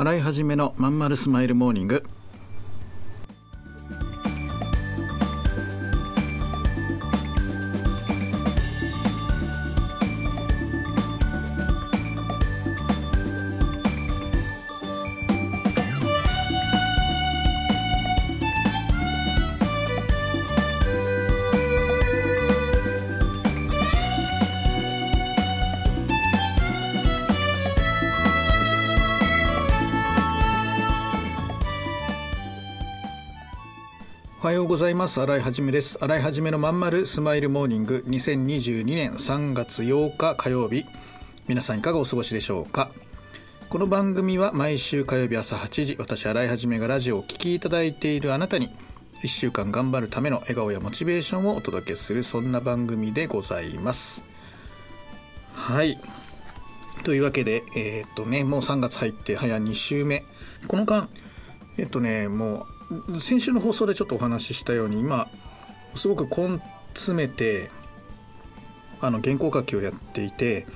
洗い始めのまんまるスマイルモーニング。おはようございます。新井はじめです。新井はじめのまんまるスマイルモーニング。2022年3月8日火曜日皆さんいかがお過ごしでしょうか？この番組は毎週火曜日朝8時私新井はじめがラジオを聴きいただいているあなたに1週間頑張るための笑顔やモチベーションをお届けするそんな番組でございます。はい。というわけでえーっとねもう3月入って早2週目。この間えっとねもう先週の放送でちょっとお話ししたように今すごく根詰めてあの原稿書きをやっていて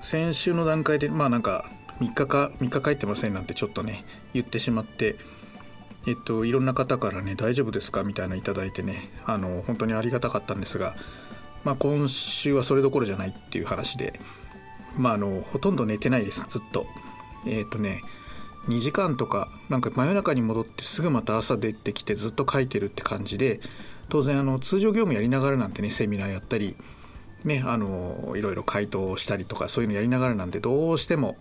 先週の段階でまあなんか3日か3日帰ってませんなんてちょっとね言ってしまってえっといろんな方からね大丈夫ですか？みたいなのいただいてねあの本当にありがたかったんですがまあ今週はそれどころじゃないっていう話でまああのほとんど寝てないですずっと。えっとね2時間とかなんか真夜中に戻ってすぐまた朝出てきてずっと書いてるって感じで当然あの通常業務やりながらなんてねセミナーやったりねあのいろいろ回答したりとかそういうのやりながらなんでどうしても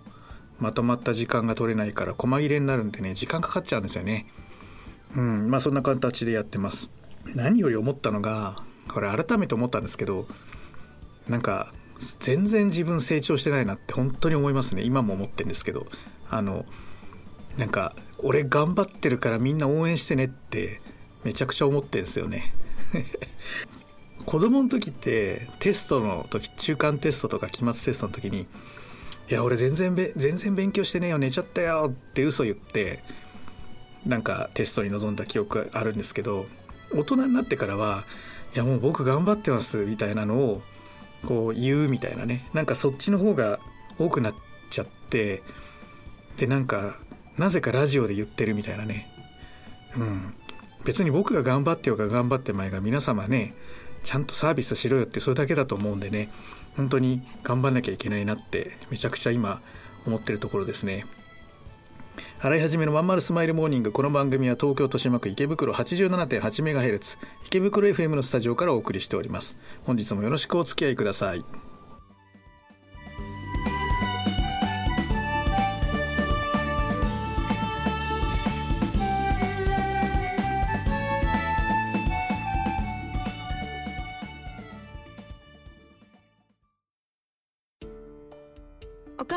まとまった時間が取れないから細切れになるんでね時間かかっちゃうんですよね。うんまあそんな形でやってます。何より思ったのがこれ改めて思ったんですけどなんか全然自分成長してないなって本当に思いますね。今も思ってるんですけど。あのなんか俺頑張ってるからみんな応援してねってめちゃくちゃ思ってんですよね。子供の時ってテストの時中間テストとか期末テストの時に「いや俺全然全然勉強してねえよ寝ちゃったよ」って嘘言ってなんかテストに臨んだ記憶があるんですけど大人になってからは「いやもう僕頑張ってます」みたいなのをこう言うみたいなね。なんかそっちの方が多くなっちゃってでなんかなぜかラジオで言ってるみたいなね。うん。別に僕が頑張ってようが頑張ってまいが皆様ねちゃんとサービスしろよってそれだけだと思うんでね。本当に頑張んなきゃいけないなってめちゃくちゃ今思ってるところですね。洗い始めのまんまるスマイルモーニングこの番組は東京豊島区池袋 87.8MHz 池袋 FM のスタジオからお送りしております。本日もよろしくお付き合いください。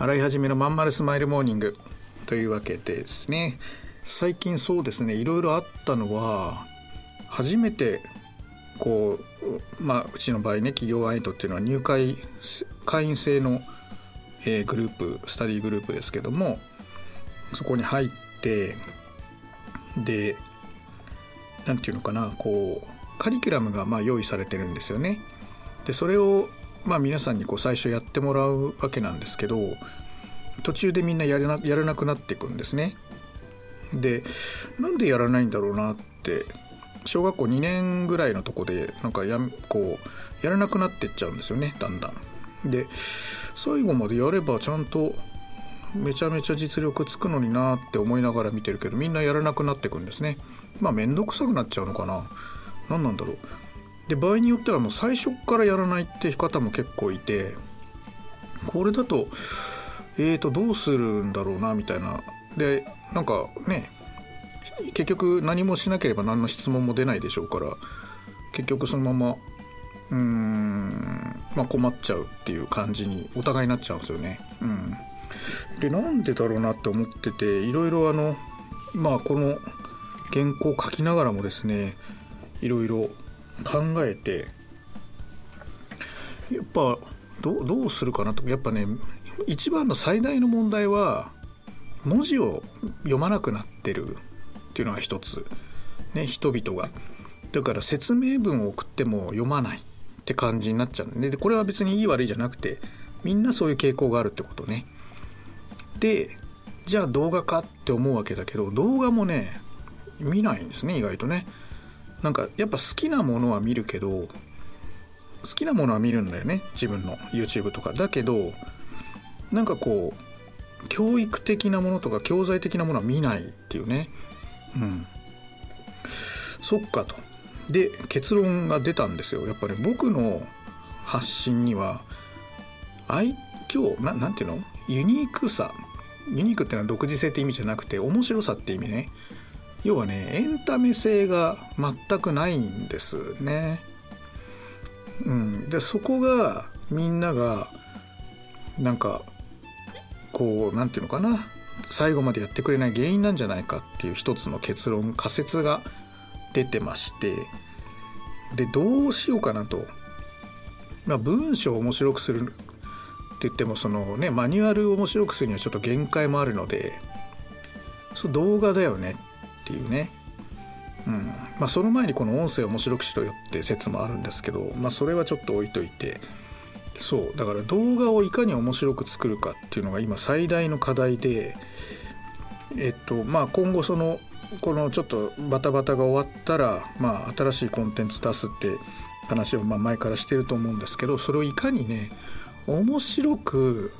洗い始めのまんまるスマイルモーニングというわけでですね最近そうですねいろいろあったのは初めてこうまあうちの場合ね企業アイトっていうのは入会会員制の、えグループスタディグループですけどもそこに入ってでなんていうのかなこうカリキュラムがまあ用意されてるんですよね。でそれをまあ皆さんにこう最初やってもらうわけなんですけど途中でみんなやれなやらなくなっていくんですね。でなんでやらないんだろうなって小学校2年ぐらいのとこでなんかやこうやらなくなってっちゃうんですよねだんだん。で最後までやればちゃんとめちゃめちゃ実力つくのになって思いながら見てるけどみんなやらなくなってくんですねまあ面倒くさくなっちゃうのかな何なんだろうで場合によってはもう最初からやらないって方も結構いてこれだとえーとどうするんだろうなみたいなでなんかね結局何もしなければ何の質問も出ないでしょうから結局そのままうーんまあ困っちゃうっていう感じにお互いになっちゃうんですよね。うん、でなんでだろうなって思ってていろいろあのまあこの原稿を書きながらもですねいろいろ考えてやっぱどどうするかなとやっぱね一番の最大の問題は文字を読まなくなってるっていうのが一つ、ね、人々が。だから説明文を送っても読まないって感じになっちゃうんででこれは別にいい悪いじゃなくてみんなそういう傾向があるってことね。でじゃあ動画かって思うわけだけど動画もね見ないんですね意外とね。なんかやっぱ好きなものは見るけど好きなものは見るんだよね自分の YouTube とか。だけどなんかこう教育的なものとか教材的なものは見ないっていうね。うん。そっかと。で結論が出たんですよやっぱり僕の発信には愛嬌ななんていうの？ユニークさユニークっていうのは独自性って意味じゃなくて面白さって意味ね要はねエンタメ性が全くないんですね。うん。でそこがみんながなんかこう何て言うのかな。最後までやってくれない原因なんじゃないかっていう一つの結論仮説が出てまして。でどうしようかなと、まあ、文章を面白くするって言ってもそのねマニュアルを面白くするにはちょっと限界もあるので。そう動画だよねっていうね、うん。まあ、その前にこの音声面白くしろよって説もあるんですけど、まあ、それはちょっと置いといて。そう。だから動画をいかに面白く作るかっていうのが今最大の課題でえっとまあ今後そのこのちょっとバタバタが終わったら、まあ、新しいコンテンツ出すって話をま前からしてると思うんですけどそれをいかにね面白く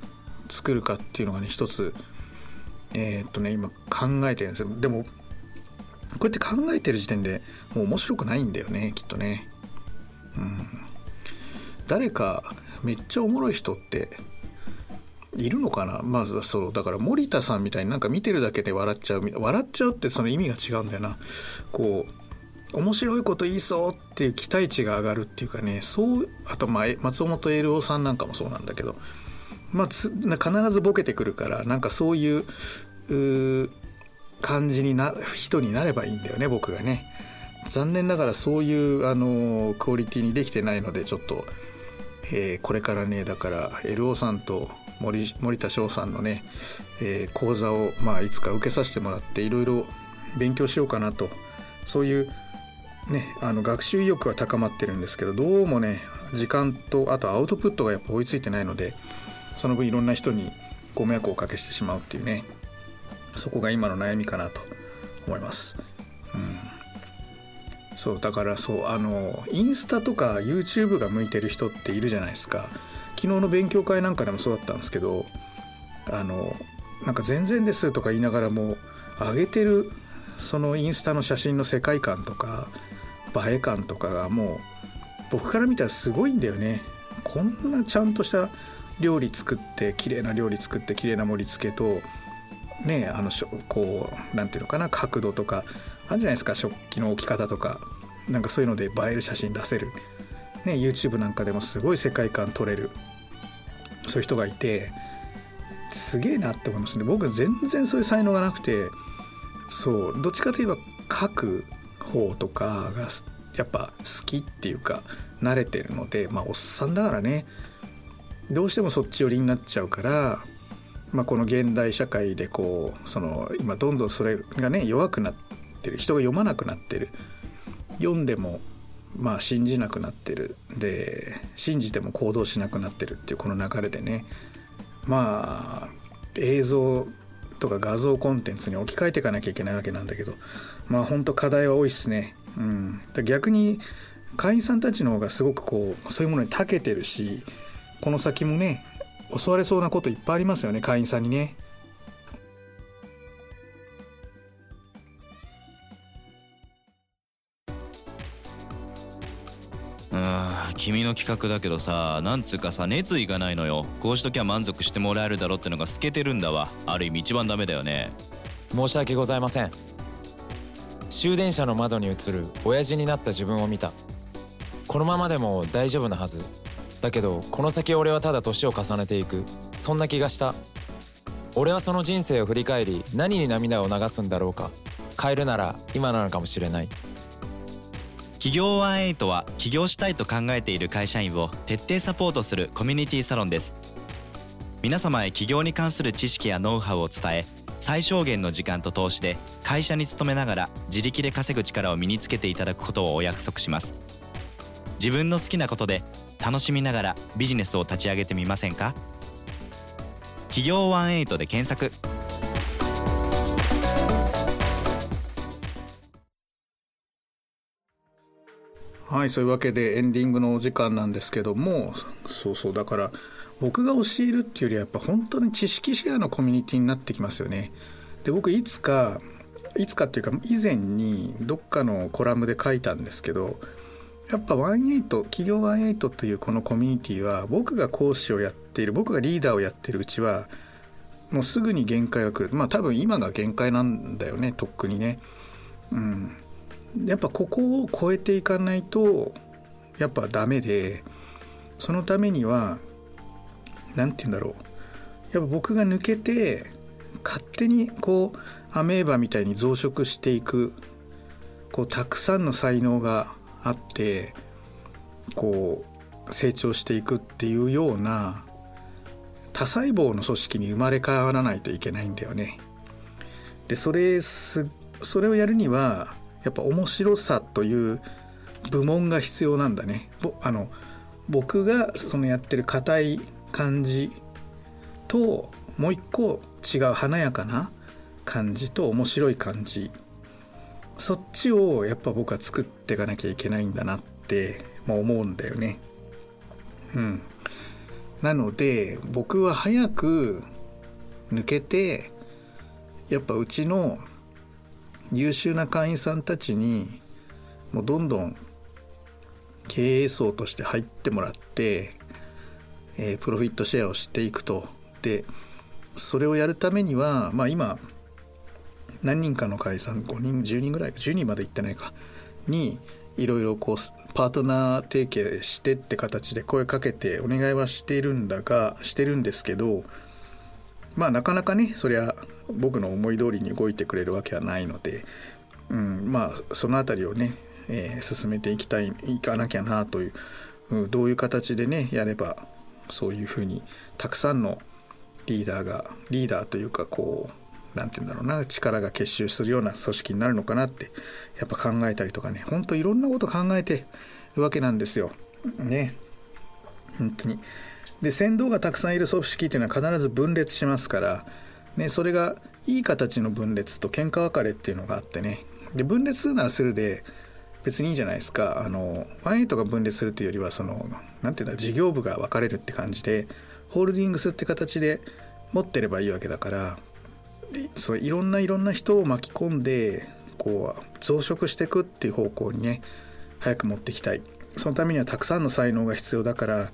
作るかっていうのがね一つえー、っとね今考えてるんですよ。でもこうやって考えてる時点でもう面白くないんだよねきっとね。うん。誰かめっちゃおもろい人っているのかな？まずそうだから森田さんみたいになんか見てるだけで笑っちゃう笑っちゃうってその意味が違うんだよな。こう面白いこと言いそうっていう期待値が上がるっていうかねそうあとまあ松本栄郎さんなんかもそうなんだけどまあ必ずボケてくるからなんかそういう感じにな人になればいいんだよね僕がね。残念ながらそういうあのクオリティにできてないのでちょっと、えー、これからねだから LO さんと森森田翔さんのね、えー、講座を、まあ、いつか受けさせてもらっていろいろ勉強しようかなと。そういう、ね、あの学習意欲は高まってるんですけどどうもね時間とあとアウトプットがやっぱ追いついてないのでその分いろんな人にご迷惑をおかけしてしまうっていうね。そこが今の悩みかなと思います。うん。そうだからそうあのインスタとか YouTube が向いてる人っているじゃないですか。昨日の勉強会なんかでもそうだったんですけどあのなんか全然ですとか言いながらも上げてるそのインスタの写真の世界観とか映え感とかがもう僕から見たらすごいんだよね。こんなちゃんとした料理作って綺麗な料理作って綺麗な盛り付けとねあのこう何ていうのかな角度とかあるじゃないですか食器の置き方とか。なんかそういうので映える写真出せる、ね、YouTube なんかでもすごい世界観撮れる。そういう人がいて。すげえなって思いますね。僕全然そういう才能がなくて。そうどっちかといえば書く方とかがやっぱ好きっていうか慣れてるのでまあおっさんだからね。どうしてもそっち寄りになっちゃうから、まあ、この現代社会でこうその今どんどんそれがね弱くなってる。人が読まなくなってる。読んでもまあ信じなくなってる。で信じても行動しなくなってる。っていうこの流れでね。まあ映像とか画像コンテンツに置き換えていかなきゃいけないわけなんだけど。まあほんと課題は多いっすね。うん、逆に会員さんたちの方がすごくこうそういうものに長けてるしこの先もね襲われそうなこといっぱいありますよね会員さんにね。君の企画だけどさなんつうかさ熱意がないのよ。こうしときゃ満足してもらえるだろうってのが透けてるんだわ。ある意味一番ダメだよね。申し訳ございません。終電車の窓に映る親父になった自分を見た。このままでも大丈夫なはず。だけどこの先俺はただ年を重ねていく。そんな気がした。俺はその人生を振り返り何に涙を流すんだろうか。変えるなら今なのかもしれない。企業18は起業したいと考えている会社員を徹底サポートするコミュニティサロンです。皆様へ起業に関する知識やノウハウを伝え最小限の時間と投資で会社に勤めながら自力で稼ぐ力を身につけていただくことをお約束します。自分の好きなことで楽しみながらビジネスを立ち上げてみませんか？企業18で検索。はいそういうわけでエンディングのお時間なんですけどもそうそうだから僕が教えるっていうよりはやっぱ本当に知識シェアのコミュニティになってきますよね。で僕いつかいつかっていうか以前にどっかのコラムで書いたんですけどやっぱ18企業18というこのコミュニティは僕が講師をやっている僕がリーダーをやってるうちはもうすぐに限界が来る。まあ多分今が限界なんだよねとっくにね。うん。やっぱここを超えていかないとやっぱダメでそのためには何て言うんだろう。やっぱ僕が抜けて勝手にこうアメーバみたいに増殖していくこうたくさんの才能があってこう成長していくっていうような多細胞の組織に生まれ変わらないといけないんだよね。でそれすそれをやるにはやっぱ面白さという部門が必要なんだね。あの僕がそのやってる硬い感じともう一個違う華やかな感じと面白い感じそっちをやっぱ僕は作っていかなきゃいけないんだなって、まあ、思うんだよね。うん。なので僕は早く抜けてやっぱうちの優秀な会員さんたちにもうどんどん経営層として入ってもらって、えー、プロフィットシェアをしていくと。でそれをやるためにはまあ今何人かの会さん5人10人ぐらい10人まで行ってないかにいろいろこうパートナー提携してって形で声かけてお願いはしているんだがしてるんですけどまあなかなかねそりゃ僕の思い通りに動いてくれるわけはないので、うん、まあその辺りをね、えー、進めていきたいいかなきゃなという、うん、どういう形でねやればそういうふうにたくさんのリーダーがリーダーというかこう何て言うんだろうな力が結集するような組織になるのかなってやっぱ考えたりとかねほんといろんなこと考えてるわけなんですよ。ね本当に。で船頭がたくさんいる組織っていうのは必ず分裂しますから、ね、それがいい形の分裂と喧嘩別れっていうのがあってねで分裂するならするで別にいいじゃないですかあの1が分裂するというよりはその何て言うんだ事業部が分かれるって感じでホールディングスって形で持ってればいいわけだからそういろんないろんな人を巻き込んでこう増殖していくっていう方向にね早く持っていきたい。そのためにはたくさんの才能が必要だから、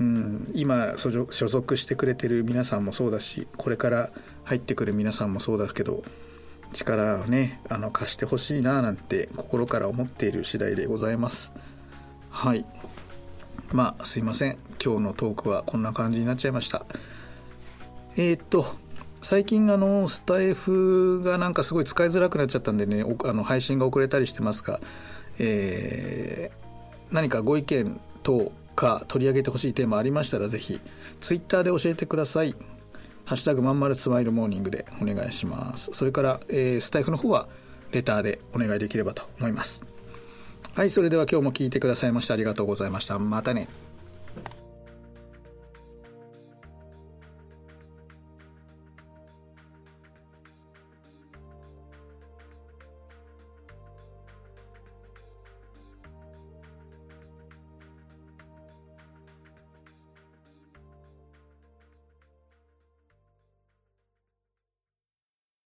うん、今所属してくれてる皆さんもそうだしこれから入ってくる皆さんもそうだけど力をねあの貸してほしいななんて心から思っている次第でございます。はい。まあすいません。今日のトークはこんな感じになっちゃいました。えー、っと最近あのスタイフがなんかすごい使いづらくなっちゃったんでねあの配信が遅れたりしてますが、えー、何かご意見等か取り上げてほしいテーマありましたらぜひツイッターで教えてください。ハッシュタグまんまるスマイルモーニングでお願いします。それから、えー、スタイフの方はレターでお願いできればと思います。はいそれでは今日も聞いてくださいましてありがとうございました。またね。